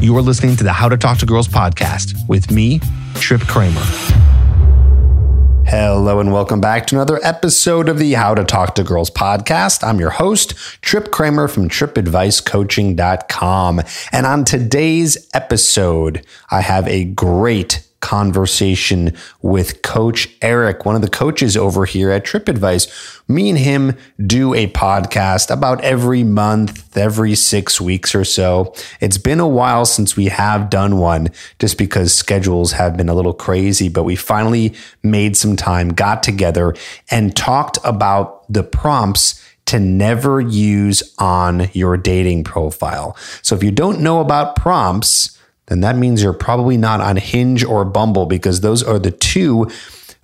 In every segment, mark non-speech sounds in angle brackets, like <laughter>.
You are listening to the How to Talk to Girls podcast with me, Tripp Kramer. Hello and welcome back to another episode of the How to Talk to Girls podcast. I'm your host, Tripp Kramer from trippadvicecoaching.com. And on today's episode, I have a great conversation with Coach Eric, one of the coaches over here at TrippAdvice. Me and him do a podcast about every month, every six weeks or so. It's been a while since we have done one just because schedules have been a little crazy, but we finally made some time, got together, and talked about the prompts to never use on your dating profile. So if you don't know about prompts, then that means you're probably not on Hinge or Bumble because those are the two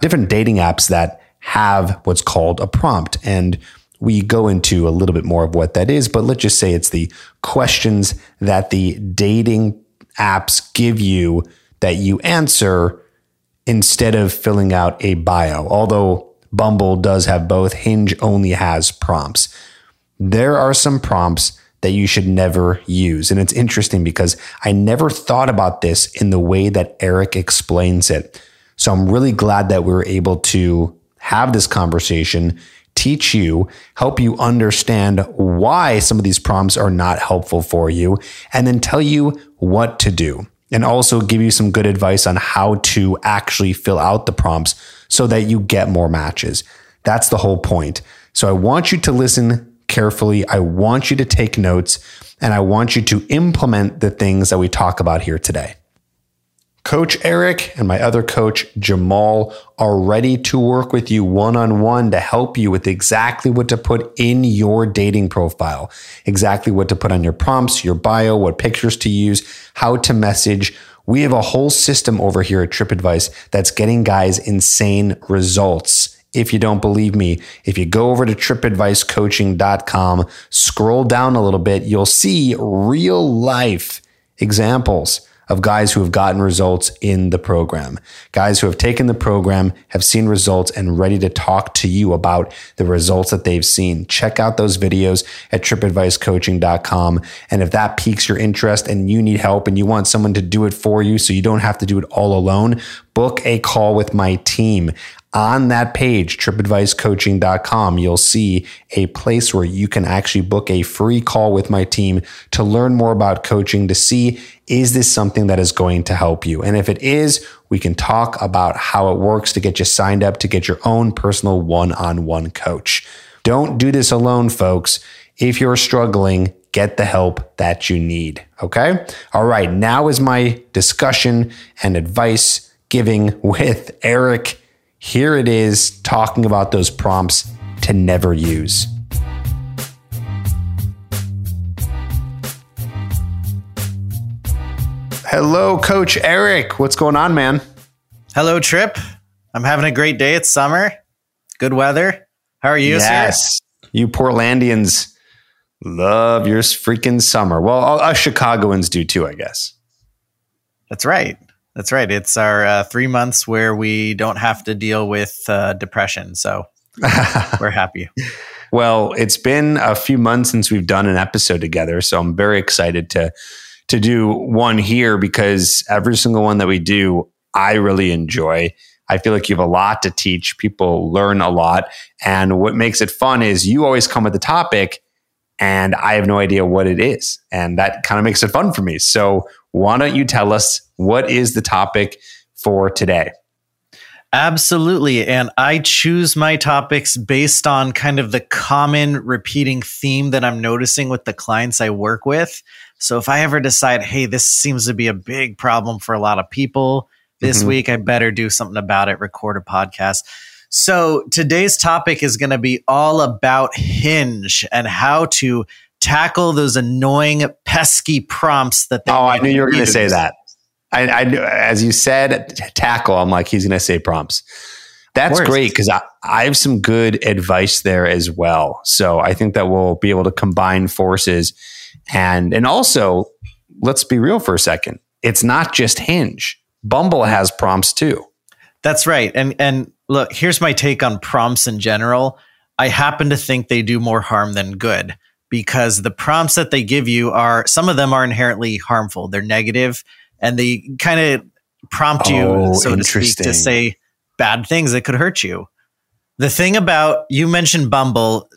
different dating apps that have what's called a prompt. And we go into a little bit more of what that is, but let's just say it's the questions that the dating apps give you that you answer instead of filling out a bio. Although Bumble does have both, Hinge only has prompts. There are some prompts that you should never use. And it's interesting because I never thought about this in the way that Eric explains it. So I'm really glad that we were able to have this conversation, teach you, help you understand why some of these prompts are not helpful for you, and then tell you what to do. And also give you some good advice on how to actually fill out the prompts so that you get more matches. That's the whole point. So I want you to listen carefully. I want you to take notes and I want you to implement the things that we talk about here today. Coach Eric and my other coach, Jamal, are ready to work with you one on one to help you with exactly what to put in your dating profile, exactly what to put on your prompts, your bio, what pictures to use, how to message. We have a whole system over here at TrippAdvice that's getting guys insane results. If you don't believe me, if you go over to trippadvicecoaching.com, scroll down a little bit, you'll see real life examples of guys who have gotten results in the program. Guys who have taken the program, have seen results, and ready to talk to you about the results that they've seen. Check out those videos at trippadvicecoaching.com. And if that piques your interest and you need help and you want someone to do it for you so you don't have to do it all alone, book a call with my team on that page, trippadvicecoaching.com, you'll see a place where you can actually book a free call with my team to learn more about coaching to see is this something that is going to help you? And if it is, we can talk about how it works to get you signed up to get your own personal one on one coach. Don't do this alone, folks. If you're struggling, get the help that you need. Okay. All right. Now is my discussion and advice giving with Eric here it is talking about those prompts to never use. Hello, Coach Eric. What's going on, man? Hello, Tripp. I'm having a great day. It's summer, good weather. How are you? Yes, sir? you Portlandians love your freaking summer. Well, us Chicagoans do too, I guess. That's right. That's right. It's our uh, three months where we don't have to deal with uh, depression. So <laughs> we're happy. Well, it's been a few months since we've done an episode together, so I'm very excited to to do one here because every single one that we do, I really enjoy. I feel like you have a lot to teach. People learn a lot, and what makes it fun is you always come with the topic, and I have no idea what it is, and that kind of makes it fun for me. So why don't you tell us what is the topic for today? Absolutely. And I choose my topics based on kind of the common repeating theme that I'm noticing with the clients I work with. So if I ever decide, hey, this seems to be a big problem for a lot of people this mm-hmm. week, I better do something about it, record a podcast. So today's topic is going to be all about Hinge and how to tackle those annoying, pesky prompts that. oh, I knew you were going to say that. I, I, as you said, tackle. I'm like, he's going to say prompts. That's great because I, I have some good advice there as well. So I think that we'll be able to combine forces, and and also let's be real for a second. It's not just Hinge. Bumble has prompts too. That's right. And and look, here's my take on prompts in general. I happen to think they do more harm than good because the prompts that they give you are some of them are inherently harmful. They're negative and they kind of prompt you, Oh, so to speak, to say bad things that could hurt you. The thing about you mentioned Bumble,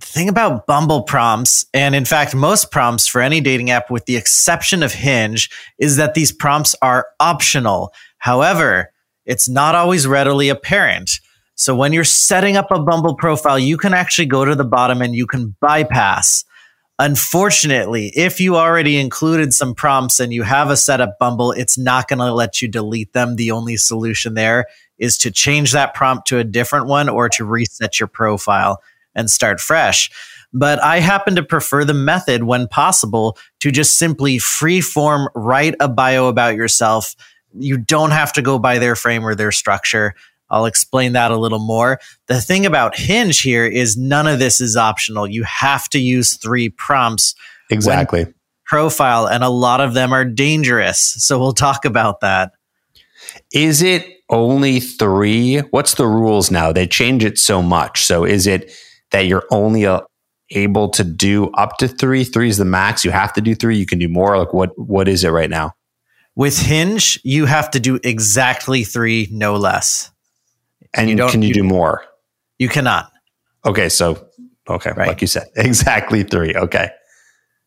the thing about Bumble prompts, and in fact, most prompts for any dating app, with the exception of Hinge, is that these prompts are optional. However, it's not always readily apparent. So when you're setting up a Bumble profile, you can actually go to the bottom and you can bypass. Unfortunately, if you already included some prompts and you have a setup Bumble, it's not going to let you delete them. The only solution there is to change that prompt to a different one or to reset your profile and start fresh. But I happen to prefer the method when possible to just simply free form write a bio about yourself. You don't have to go by their frame or their structure. I'll explain that a little more. The thing about Hinge here is none of this is optional. You have to use three prompts Exactly. profile, and a lot of them are dangerous. So we'll talk about that. Is it only three? What's the rules now? They change it so much. So is it that you're only uh, able to do up to three? Three is the max. You have to do three. You can do more. Like what? What is it right now? With Hinge, you have to do exactly three, no less. And You don't- can you, you- do more? You cannot. Okay, so okay, Right. like you said, <laughs> exactly three. Okay,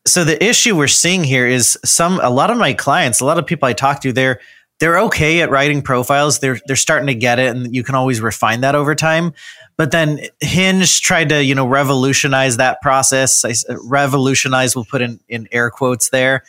so the issue we're seeing here is some a lot of my clients, a lot of people I talk to, they're they're okay at writing profiles. They're they're starting to get it, and you can always refine that over time. But then Hinge tried to you know revolutionize that process. I revolutionize, we'll put in in air quotes there,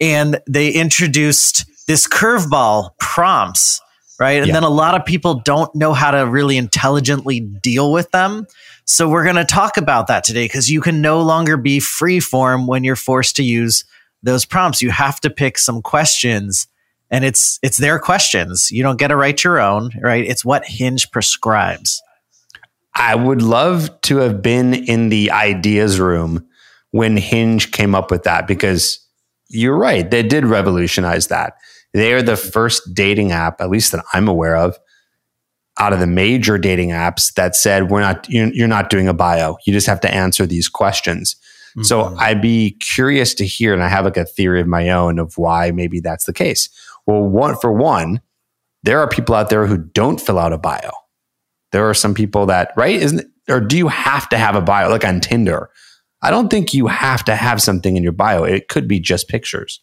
and they introduced this curveball prompts, right? And Yeah. then a lot of people don't know how to really intelligently deal with them. So we're going to talk about that today because you can no longer be free form when you're forced to use those prompts. You have to pick some questions and it's it's their questions. You don't get to write your own, right? It's what Hinge prescribes. I would love to have been in the ideas room when Hinge came up with that because you're right. They did revolutionize that. They are the first dating app, at least that I'm aware of, out of the major dating apps that said we're not you're, not doing a bio. You just have to answer these questions. So Mhm. I'd be curious to hear, and I have like a theory of my own of why maybe that's the case. Well, one for one, there are people out there who don't fill out a bio. There are some people that, right? Isn't or do you have to have a bio like on Tinder? I don't think you have to have something in your bio. It could be just pictures.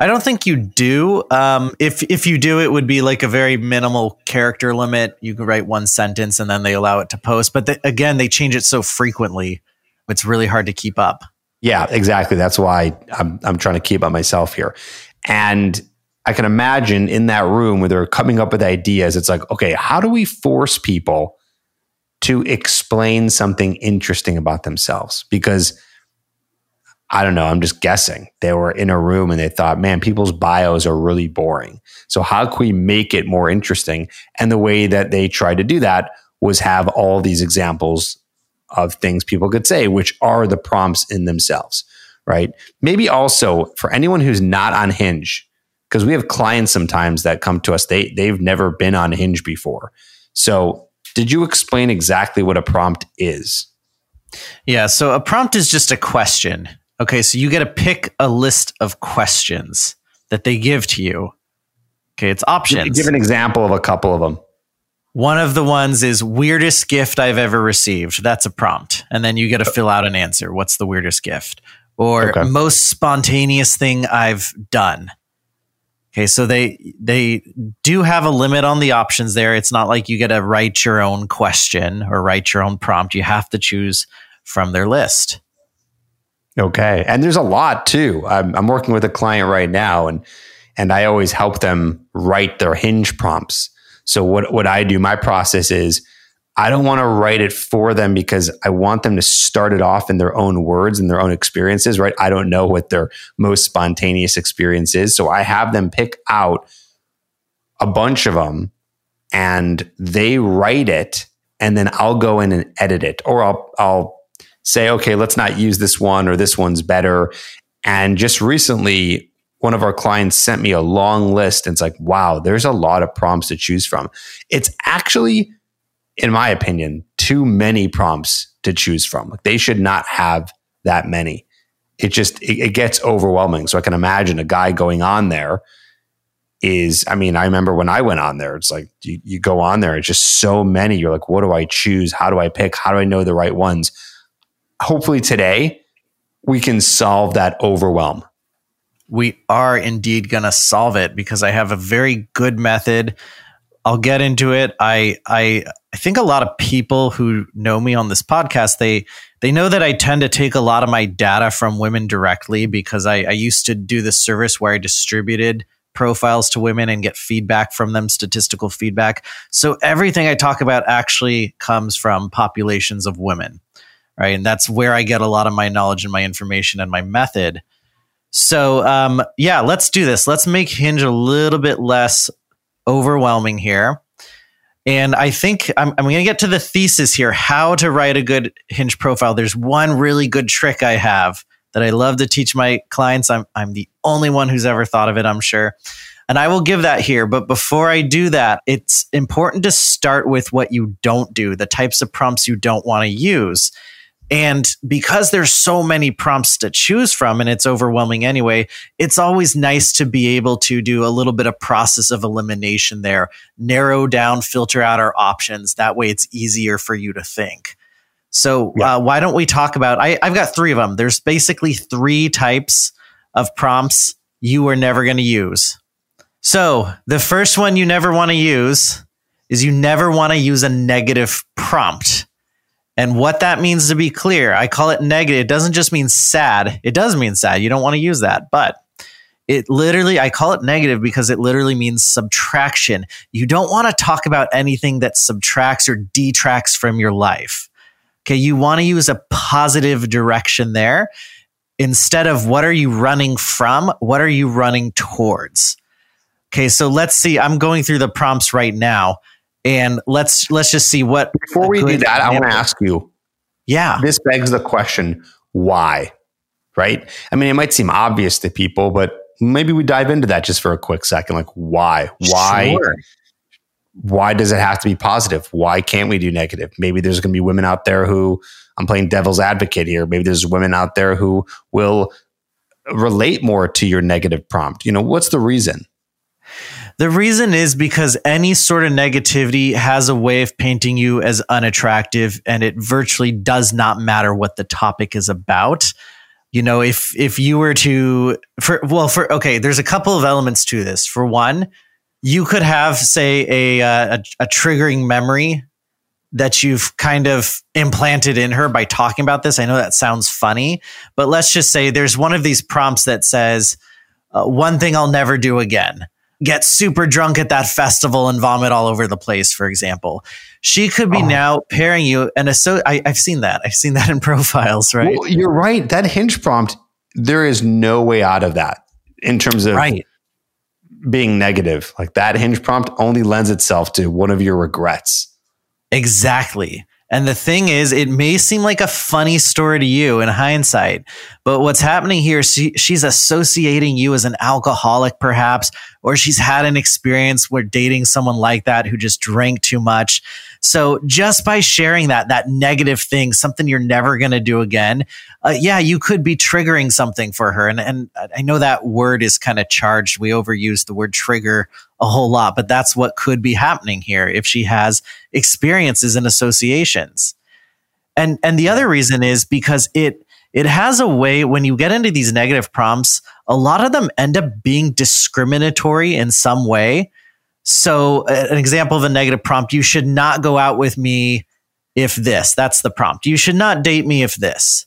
I don't think you do. Um, if if you do, it would be like a very minimal character limit. You can write one sentence and then they allow it to post. But the, again, they change it so frequently, it's really hard to keep up. Yeah, exactly. That's why I'm I'm trying to keep up myself here. And I can imagine in that room where they're coming up with ideas, it's like, okay, how do we force people to explain something interesting about themselves? Because I don't know, I'm just guessing. They were in a room and they thought, man, people's bios are really boring. So how can we make it more interesting? And the way that they tried to do that was have all these examples of things people could say, which are the prompts in themselves, right? Maybe also for anyone who's not on Hinge, because we have clients sometimes that come to us, they they've never been on Hinge before. So did you explain exactly what a prompt is? Yeah. So a prompt is just a question. Okay. So you get to pick a list of questions that they give to you. Okay. It's options. Give an example of a couple of them. One of the ones is weirdest gift I've ever received. That's a prompt. And then you get to oh. fill out an answer. What's the weirdest gift? Or Okay. most spontaneous thing I've done. Okay, so they they do have a limit on the options there. It's not like you get to write your own question or write your own prompt. You have to choose from their list. Okay. And there's a lot too. I'm, I'm working with a client right now and and I always help them write their hinge prompts. So what what I do, my process is I don't want to write it for them because I want them to start it off in their own words and their own experiences, right? I don't know what their most spontaneous experience is. So I have them pick out a bunch of them and they write it and then I'll go in and edit it or I'll I'll say okay, let's not use this one or this one's better. And just recently one of our clients sent me a long list and it's like, wow, there's a lot of prompts to choose from. It's actually in my opinion, too many prompts to choose from. Like they should not have that many. It just it, it gets overwhelming. So I can imagine a guy going on there is I mean, I remember when I went on there, it's like you, you go on there, it's just so many. You're like, what do I choose? How do I pick? How do I know the right ones? Hopefully today we can solve that overwhelm. We are indeed going to solve it because I have a very good method. I'll get into it. I I I think a lot of people who know me on this podcast they they know that I tend to take a lot of my data from women directly because I, I used to do this service where I distributed profiles to women and get feedback from them, statistical feedback. So everything I talk about actually comes from populations of women, right? And that's where I get a lot of my knowledge and my information and my method. So, um, yeah, let's do this. Let's make Hinge a little bit less overwhelming here. And I think I'm, I'm going to get to the thesis here how to write a good Hinge profile. There's one really good trick I have that I love to teach my clients. I'm, I'm the only one who's ever thought of it, I'm sure. And I will give that here. But before I do that, it's important to start with what you don't do, the types of prompts you don't want to use. And because there's so many prompts to choose from and it's overwhelming anyway, it's always nice to be able to do a little bit of process of elimination there, narrow down, filter out our options. That way it's easier for you to think. So yeah. uh, why don't we talk about? I, I've got three of them. There's basically three types of prompts you are never going to use. So the first one you never want to use is you never want to use a negative prompt. And what that means to be clear, I call it negative. It doesn't just mean sad. It does mean sad. You don't want to use that, but it literally, I call it negative because it literally means subtraction. You don't want to talk about anything that subtracts or detracts from your life. Okay. You want to use a positive direction there instead of what are you running from? What are you running towards? Okay. So let's see. I'm going through the prompts right now and let's, let's just see what. Before we do that, I want to ask you. Yeah. This begs the question why? Right. I mean, it might seem obvious to people, but maybe we dive into that just for a quick second. Like, why? Why? Sure why does it have to be positive? Why can't we do negative? Maybe there's going to be women out there who I'm playing devil's advocate here. Maybe there's women out there who will relate more to your negative prompt. You know, what's the reason? The reason is because any sort of negativity has a way of painting you as unattractive and it virtually does not matter what the topic is about. You know, if if you were to for well for okay, there's a couple of elements to this. For one, you could have say a, uh, a, a triggering memory that you've kind of implanted in her by talking about this. I know that sounds funny, but let's just say there's one of these prompts that says, uh, one thing I'll never do again. Get super drunk at that festival and vomit all over the place, for example. She could be oh. now pairing you and so I, have seen that. I've seen that in <laughs> profiles, right? Well, you're right. That hinge prompt, there is no way out of that in terms of right being negative. Like that hinge prompt only lends itself to one of your regrets. Exactly. And the thing is, it may seem like a funny story to you in hindsight, but what's happening here, she, she's associating you as an alcoholic, perhaps, or she's had an experience where dating someone like that who just drank too much. So just by sharing that, that negative thing, something you're never going to do again, uh, yeah, you could be triggering something for her. And, and I know that word is kind of charged. We overuse the word trigger a whole lot, but that's what could be happening here if she has experiences and associations. And, and the other reason is because it, it has a way when you get into these negative prompts, a lot of them end up being discriminatory in some way. So, an example of a negative prompt you should not go out with me if this. That's the prompt. You should not date me if this.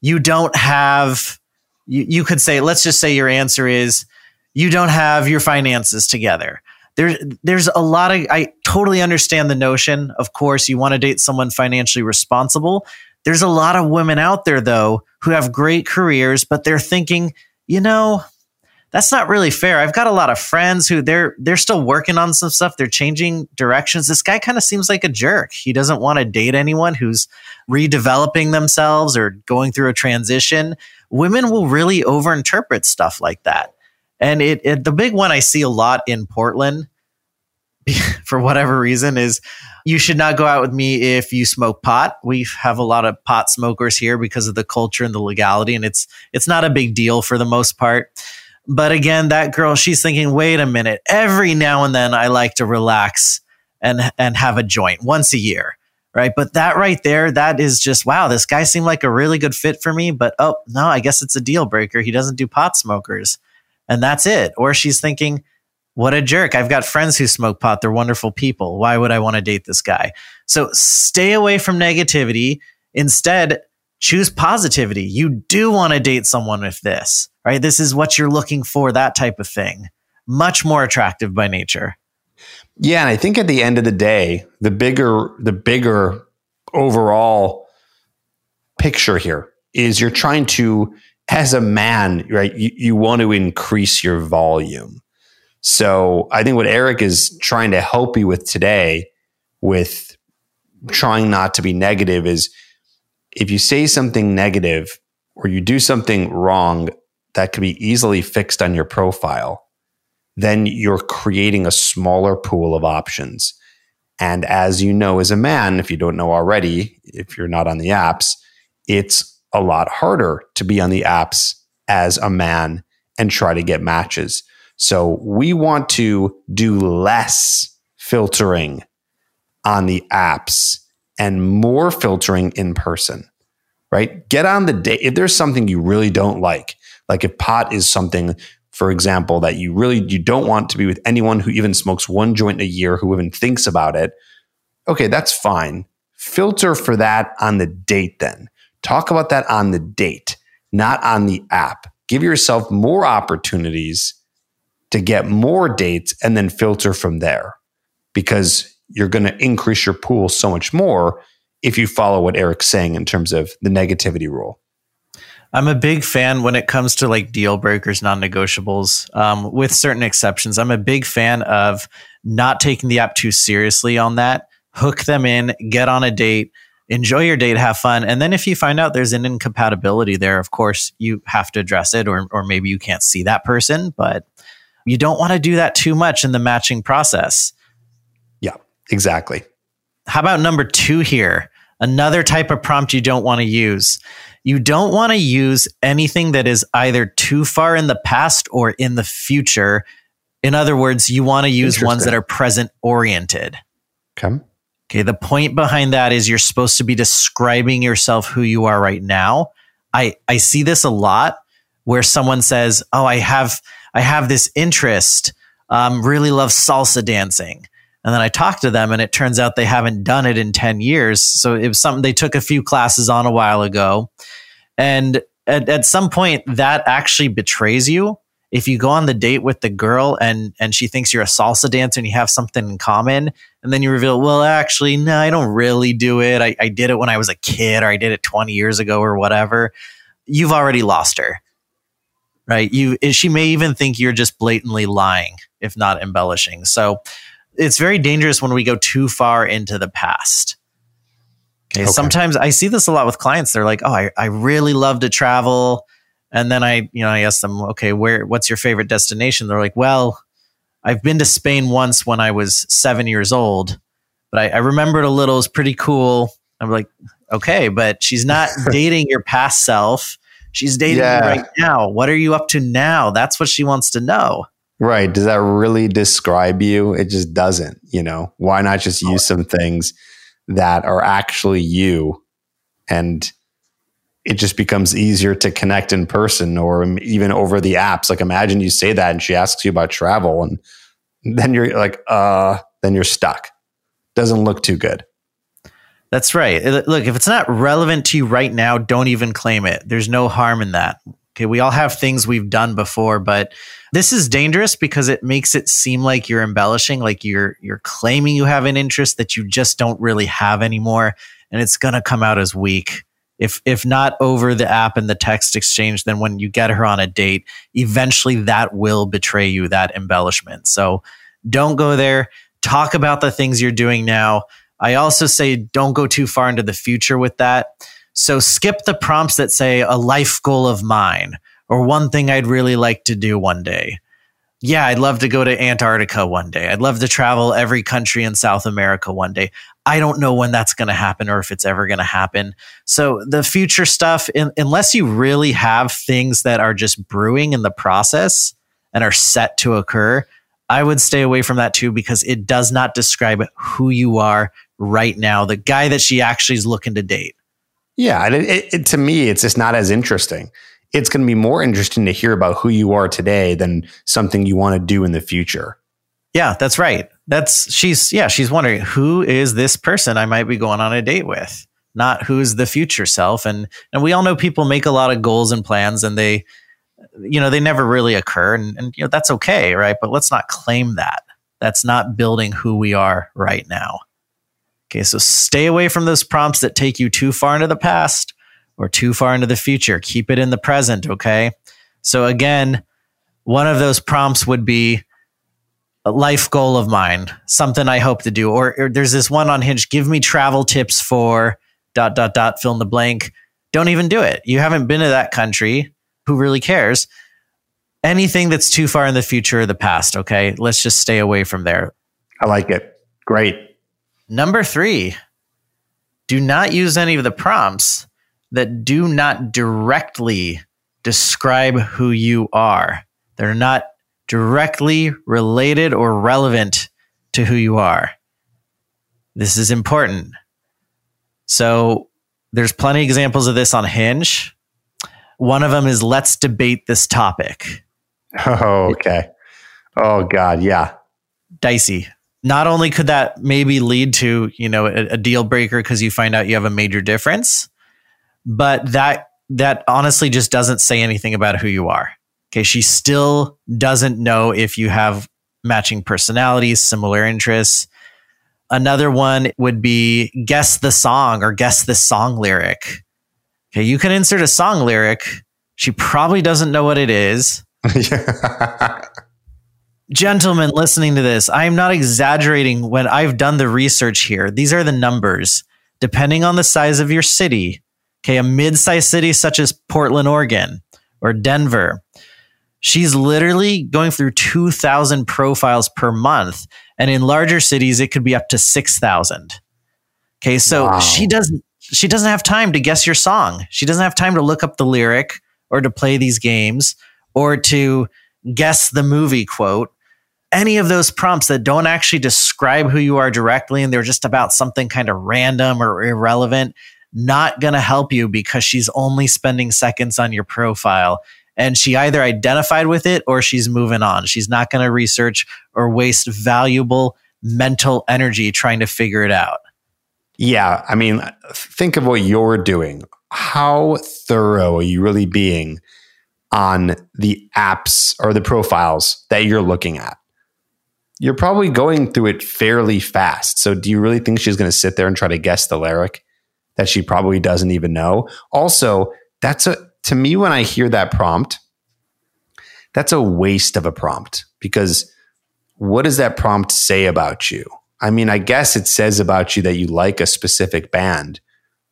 You don't have, you, you could say, let's just say your answer is, you don't have your finances together. There, there's a lot of, I totally understand the notion. Of course, you want to date someone financially responsible. There's a lot of women out there, though, who have great careers, but they're thinking, you know, that's not really fair. I've got a lot of friends who they're they're still working on some stuff. They're changing directions. This guy kind of seems like a jerk. He doesn't want to date anyone who's redeveloping themselves or going through a transition. Women will really overinterpret stuff like that. And it, it the big one I see a lot in Portland <laughs> for whatever reason is you should not go out with me if you smoke pot. We have a lot of pot smokers here because of the culture and the legality and it's it's not a big deal for the most part. But again, that girl, she's thinking, wait a minute, every now and then I like to relax and and have a joint once a year. Right. But that right there, that is just wow, this guy seemed like a really good fit for me. But oh no, I guess it's a deal breaker. He doesn't do pot smokers. And that's it. Or she's thinking, what a jerk. I've got friends who smoke pot. They're wonderful people. Why would I want to date this guy? So stay away from negativity. Instead, choose positivity. You do want to date someone with this, right? This is what you're looking for, that type of thing. Much more attractive by nature. Yeah, and I think at the end of the day, the bigger the bigger overall picture here is you're trying to as a man, right? You, you want to increase your volume. So I think what Eric is trying to help you with today with trying not to be negative is if you say something negative or you do something wrong that could be easily fixed on your profile, then you're creating a smaller pool of options. And as you know, as a man, if you don't know already, if you're not on the apps, it's a lot harder to be on the apps as a man and try to get matches. So we want to do less filtering on the apps and more filtering in person, right? Get on the date. If there's something you really don't like, like if pot is something, for example, that you really, you don't want to be with anyone who even smokes one joint a year, who even thinks about it. Okay, that's fine. Filter for that on the date then. Talk about that on the date, not on the app. Give yourself more opportunities to get more dates and then filter from there because you're going to increase your pool so much more if you follow what Eric's saying in terms of the negativity rule. I'm a big fan when it comes to like deal breakers, non negotiables, um, with certain exceptions. I'm a big fan of not taking the app too seriously on that. Hook them in, get on a date, enjoy your date, have fun. And then if you find out there's an incompatibility there, of course, you have to address it, or, or maybe you can't see that person, but you don't want to do that too much in the matching process. Yeah, exactly. How about number two here? Another type of prompt you don't want to use. You don't want to use anything that is either too far in the past or in the future. In other words, you want to use ones that are present oriented. Okay. Okay. The point behind that is you're supposed to be describing yourself who you are right now. I, I see this a lot where someone says, Oh, I have I have this interest, um, really love salsa dancing. And then I talk to them, and it turns out they haven't done it in 10 years. So it was something they took a few classes on a while ago. And at, at some point, that actually betrays you. If you go on the date with the girl and and she thinks you're a salsa dancer and you have something in common, and then you reveal, well, actually, no, I don't really do it. I, I did it when I was a kid, or I did it 20 years ago, or whatever. You've already lost her right? You she may even think you're just blatantly lying, if not embellishing. So it's very dangerous when we go too far into the past. Okay, okay. Sometimes I see this a lot with clients. They're like, "Oh, I, I really love to travel," and then I, you know, I ask them, "Okay, where? What's your favorite destination?" They're like, "Well, I've been to Spain once when I was seven years old, but I, I remember it a little. It's pretty cool." I'm like, "Okay, but she's not <laughs> dating your past self." She's dating yeah. right now. What are you up to now? That's what she wants to know. Right. Does that really describe you? It just doesn't, you know. Why not just use oh. some things that are actually you and it just becomes easier to connect in person or even over the apps. Like imagine you say that and she asks you about travel and then you're like, uh, then you're stuck. Doesn't look too good. That's right. Look, if it's not relevant to you right now, don't even claim it. There's no harm in that. Okay, we all have things we've done before, but this is dangerous because it makes it seem like you're embellishing, like you're you're claiming you have an interest that you just don't really have anymore, and it's going to come out as weak. If if not over the app and the text exchange, then when you get her on a date, eventually that will betray you that embellishment. So don't go there. Talk about the things you're doing now I also say don't go too far into the future with that. So skip the prompts that say a life goal of mine or one thing I'd really like to do one day. Yeah, I'd love to go to Antarctica one day. I'd love to travel every country in South America one day. I don't know when that's going to happen or if it's ever going to happen. So the future stuff, in, unless you really have things that are just brewing in the process and are set to occur, I would stay away from that too because it does not describe who you are right now, the guy that she actually is looking to date. Yeah, it, it, to me, it's just not as interesting it's going to be more interesting to hear about who you are today than something you want to do in the future. Yeah, that's right. That's she's yeah, she's wondering who is this person I might be going on a date with, not who's the future self. And and we all know people make a lot of goals and plans and they you know, they never really occur and, and you know, that's okay, right? But let's not claim that. That's not building who we are right now. Okay, so stay away from those prompts that take you too far into the past or too far into the future. Keep it in the present, okay? So again, one of those prompts would be a life goal of mine, something I hope to do. Or, or, there's this one on Hinge, give me travel tips for dot dot dot fill in the blank. Don't even do it. You haven't been to that country. Who really cares? Anything that's too far in the future or the past, okay? Let's just stay away from there. I like it. Great. Number three, do not use any of the prompts that do not directly describe who you are. They're not directly related or relevant to who you are. This is important. So there's plenty of examples of this on Hinge. One of them is let's debate this topic. <laughs> Oh, okay. Oh God, yeah. Dicey. Not only could that maybe lead to, you know, a, a deal breaker because you find out you have a major difference, but that that honestly just doesn't say anything about who you are. Okay, she still doesn't know if you have matching personalities, similar interests. Another one would be guess the song or guess the song lyric. Okay, you can insert a song lyric. She probably doesn't know what it is. <laughs> Gentlemen listening to this, I am not exaggerating when I've done the research here. These are the numbers. Depending on the size of your city, Okay, a mid-sized city such as Portland, Oregon, or Denver, she's literally going through 2,000 profiles per month, and in larger cities, it could be up to 6,000. Okay, so wow. she doesn't she doesn't have time to guess your song. She doesn't have time to look up the lyric or to play these games or to guess the movie quote. Any of those prompts that don't actually describe who you are directly and they're just about something kind of random or irrelevant, not going to help you because she's only spending seconds on your profile. And she either identified with it or she's moving on. She's not going to research or waste valuable mental energy trying to figure it out. Yeah. I mean, think of what you're doing. How thorough are you really being on the apps or the profiles that you're looking at? You're probably going through it fairly fast. So, do you really think she's going to sit there and try to guess the lyric? That she probably doesn't even know. Also, that's a to me when I hear that prompt, that's a waste of a prompt because what does that prompt say about you? I mean, I guess it says about you that you like a specific band.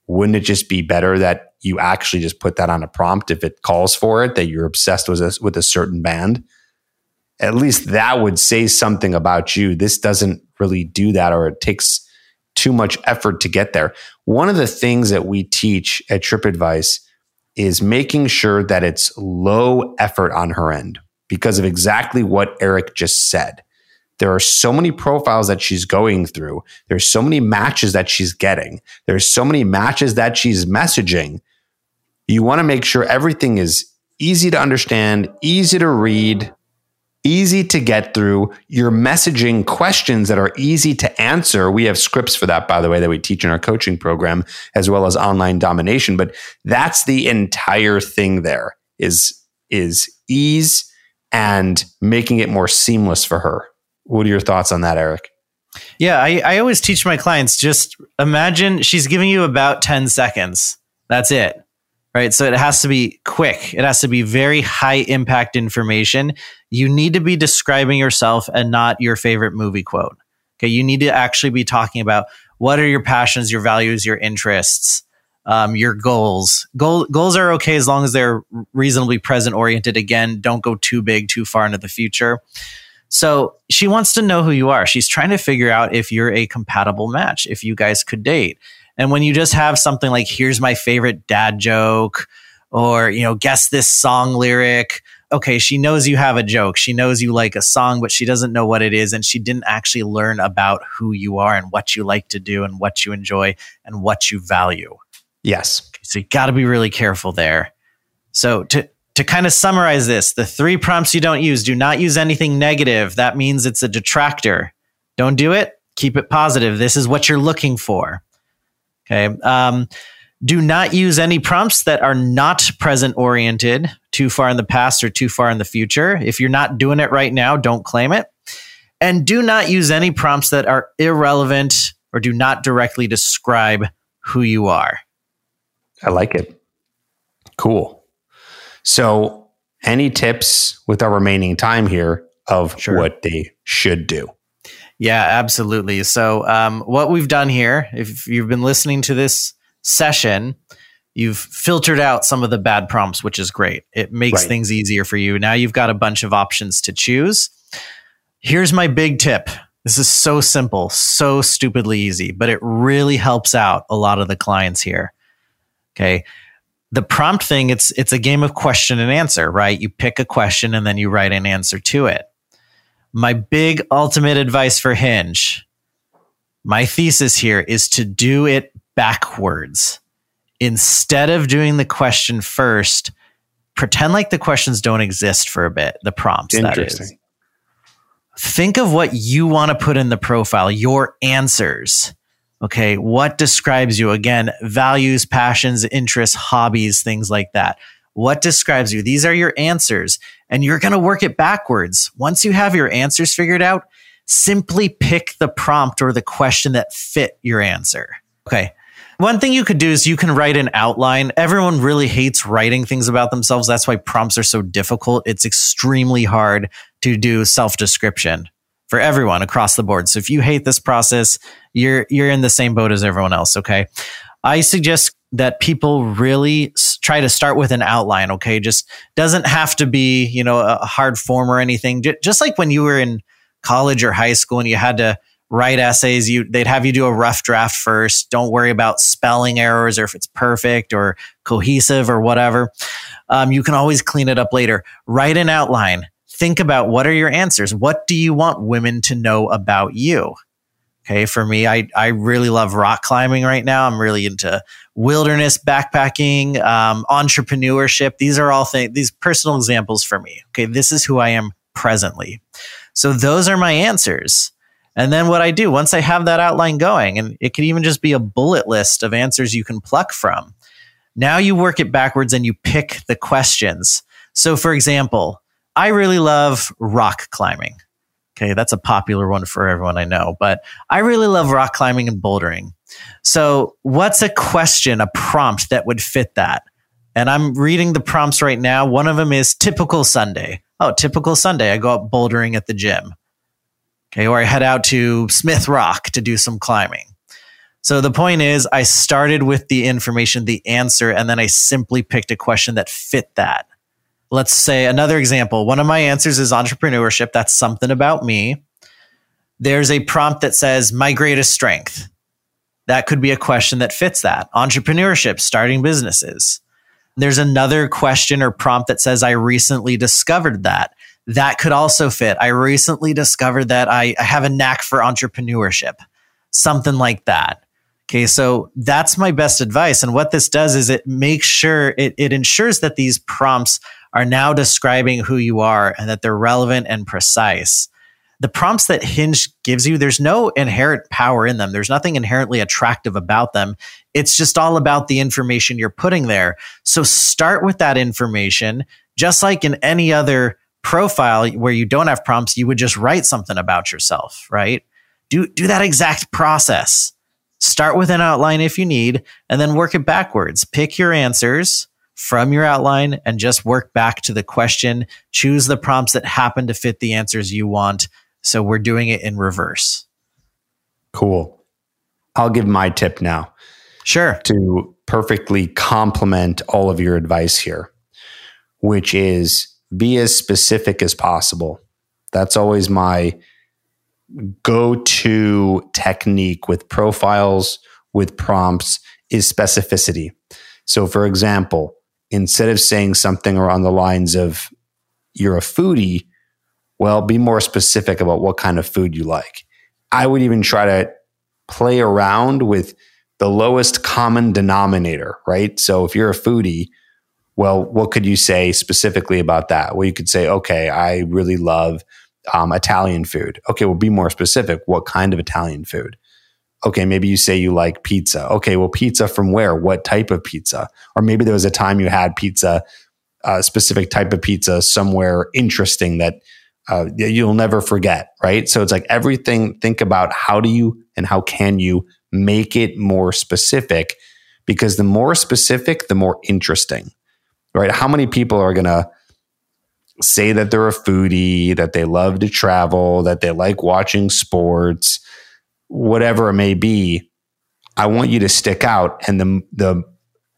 Wouldn't it just be better that you actually just put that on a prompt if it calls for it, that you're obsessed with a, with a certain band? At least that would say something about you. This doesn't really do that, or it takes too much effort to get there. One of the things that we teach at TrippAdvice is making sure that it's low effort on her end because of exactly what Eric just said. There are so many profiles that she's going through. There's so many matches that she's getting. There's so many matches that she's messaging. You want to make sure everything is easy to understand, easy to read, easy to get through. You're messaging questions that are easy to answer. We have scripts for that, by the way, that we teach in our coaching program, as well as online domination. But that's the entire thing there is, is ease and making it more seamless for her. What are your thoughts on that, Eric? Yeah, I, I always teach my clients just imagine she's giving you about 10 seconds. That's it right? So it has to be quick. It has to be very high impact information. You need to be describing yourself and not your favorite movie quote. Okay. You need to actually be talking about what are your passions, your values, your interests. um, your goals. Goal, goals are okay as long as they're reasonably present oriented. Again, don't go too big, too far into the future. So she wants to know who you are. She's trying to figure out if you're a compatible match, if you guys could date. And when you just have something like, here's my favorite dad joke, or, you know, guess this song lyric. Okay, she knows you have a joke. She knows you like a song, but she doesn't know what it is. And she didn't actually learn about who you are and what you like to do and what you enjoy and what you value. Yes. So you got to be really careful there. So to to kind of summarize this, the three prompts you don't use, do not use anything negative. That means it's a detractor. Don't do it. Keep it positive. This is what you're looking for. Okay. Um, do not use any prompts that are not present oriented, too far in the past or too far in the future. If you're not doing it right now, don't claim it. And do not use any prompts that are irrelevant or do not directly describe who you are. I like it. Cool. So, any tips with our remaining time here of sure. what they should do? Yeah, absolutely. So, um, what we've done here, if you've been listening to this session, you've filtered out some of the bad prompts, which is great. It makes right. things easier for you. Now you've got a bunch of options to choose. Here's my big tip. This is so simple, so stupidly easy, but it really helps out a lot of the clients here. Okay. The prompt thing, it's it's a game of question and answer, right? You pick a question and then you write an answer to it. My big ultimate advice for Hinge, my thesis here is to do it backwards. Instead of doing the question first, pretend like the questions don't exist for a bit, the prompts, that is. Think of what you want to put in the profile, your answers. Okay. What describes you? Again, values, passions, interests, hobbies, things like that. What describes you? These are your answers and you're going to work it backwards. Once you have your answers figured out, simply pick the prompt or the question that fit your answer. Okay. One thing you could do is you can write an outline. Everyone really hates writing things about themselves. That's why prompts are so difficult. It's extremely hard to do self description for everyone across the board. So if you hate this process, you're you're in the same boat as everyone else, okay? I suggest that people really try to start with an outline, okay? Just doesn't have to be, you know, a hard form or anything. Just like when you were in college or high school and you had to write essays, you they'd have you do a rough draft first. Don't worry about spelling errors or if it's perfect or cohesive or whatever. Um, you can always clean it up later. Write an outline. Think about what are your answers. What do you want women to know about you? Okay, for me, I I really love rock climbing right now. I'm really into wilderness backpacking, um, entrepreneurship. These are all things. These personal examples for me. Okay, this is who I am presently. So those are my answers. And then what I do once I have that outline going, and it can even just be a bullet list of answers you can pluck from. Now you work it backwards and you pick the questions. So, for example, I really love rock climbing. Okay, that's a popular one for everyone I know, but I really love rock climbing and bouldering. So, what's a question, a prompt that would fit that? And I'm reading the prompts right now. One of them is typical Sunday. Oh, typical Sunday. I go out bouldering at the gym. Okay. Or I head out to Smith Rock to do some climbing. So the point is, I started with the information, the answer, and then I simply picked a question that fit that. Let's say another example. One of my answers is entrepreneurship. That's something about me. There's a prompt that says, my greatest strength. That could be a question that fits that. Entrepreneurship, starting businesses. There's another question or prompt that says, I recently discovered that that could also fit. I recently discovered that I, I have a knack for entrepreneurship, something like that. Okay, so that's my best advice. And what this does is it makes sure it, it ensures that these prompts are now describing who you are and that they're relevant and precise. The prompts that Hinge gives you, there's no inherent power in them. There's nothing inherently attractive about them. It's just all about the information you're putting there. So start with that information, just like in any other profile where you don't have prompts, you would just write something about yourself, right? Do, do that exact process. Start with an outline if you need, and then work it backwards. Pick your answers from your outline and just work back to the question. Choose the prompts that happen to fit the answers you want. So we're doing it in reverse. Cool. I'll give my tip now. Sure. To perfectly complement all of your advice here, which is be as specific as possible. That's always my go to technique with profiles, with prompts, is specificity. So, for example, instead of saying something around the lines of, you're a foodie, well, be more specific about what kind of food you like. I would even try to play around with the lowest common denominator, right? So if you're a foodie, well, what could you say specifically about that? Well, you could say, okay, I really love um, Italian food. Okay, well, be more specific. What kind of Italian food? Okay, maybe you say you like pizza. Okay, well, pizza from where? What type of pizza? Or maybe there was a time you had pizza, a specific type of pizza somewhere interesting that uh, you'll never forget, right? So it's like everything, think about how do you and how can you make it more specific? Because the more specific, the more interesting, right? How many people are going to say that they're a foodie, that they love to travel, that they like watching sports, whatever it may be? I want you to stick out. And the, the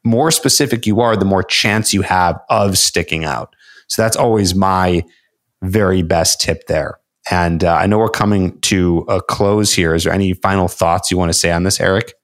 more specific you are, the more chance you have of sticking out. So that's always my very best tip there. And uh, I know we're coming to a close here. Is there any final thoughts you want to say on this, Eric?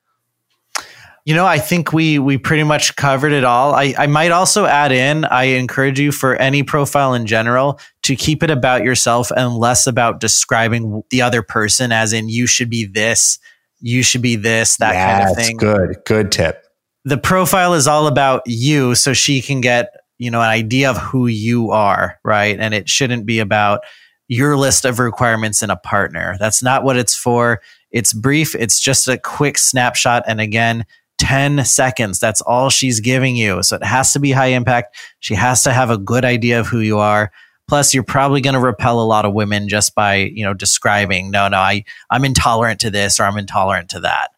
You know, I think we we pretty much covered it all. I, I might also add in, I encourage you for any profile in general to keep it about yourself and less about describing the other person as in you should be this, you should be this, that yeah, kind of thing. Good, good tip. The profile is all about you so she can get you know, an idea of who you are, right? And it shouldn't be about your list of requirements in a partner. That's not what it's for. It's brief, it's just a quick snapshot. And again, 10 seconds. That's all she's giving you. So it has to be high impact. She has to have a good idea of who you are. Plus, you're probably going to repel a lot of women just by, you know, describing, no, no, I, I'm intolerant to this or I'm intolerant to that.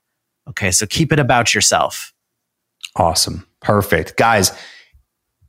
Okay. So keep it about yourself. Awesome. Perfect. Guys,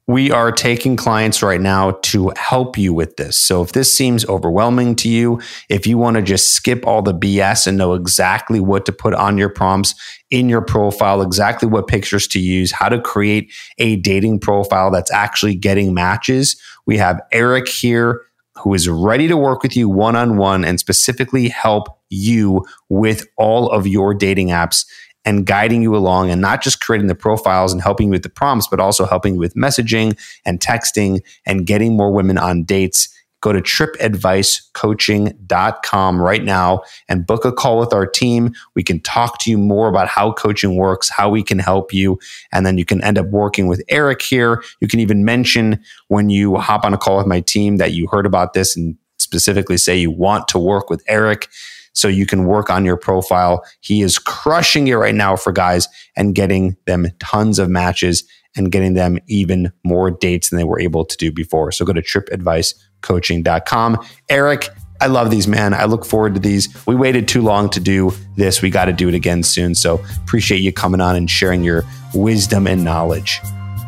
we are taking clients right now to help you with this. So if this seems overwhelming to you, if you want to just skip all the BS and know exactly what to put on your prompts in your profile, exactly what pictures to use, how to create a dating profile that's actually getting matches, we have Eric here who is ready to work with you one on one and specifically help you with all of your dating apps and guiding you along and not just creating the profiles and helping you with the prompts, but also helping you with messaging and texting and getting more women on dates. Go to trippadvicecoaching.com right now and book a call with our team. We can talk to you more about how coaching works, how we can help you. And then you can end up working with Eric here. You can even mention when you hop on a call with my team that you heard about this and specifically say you want to work with Eric so you can work on your profile. He is crushing it right now for guys and getting them tons of matches and getting them even more dates than they were able to do before. So go to trippadvicecoaching.com. Eric, I love these, man. I look forward to these. We waited too long to do this. We got to do it again soon. So appreciate you coming on and sharing your wisdom and knowledge.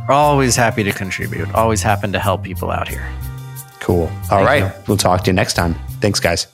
Always happy to contribute. Always happen to help people out here. Cool. All Thank right. You. We'll talk to you next time. Thanks, guys.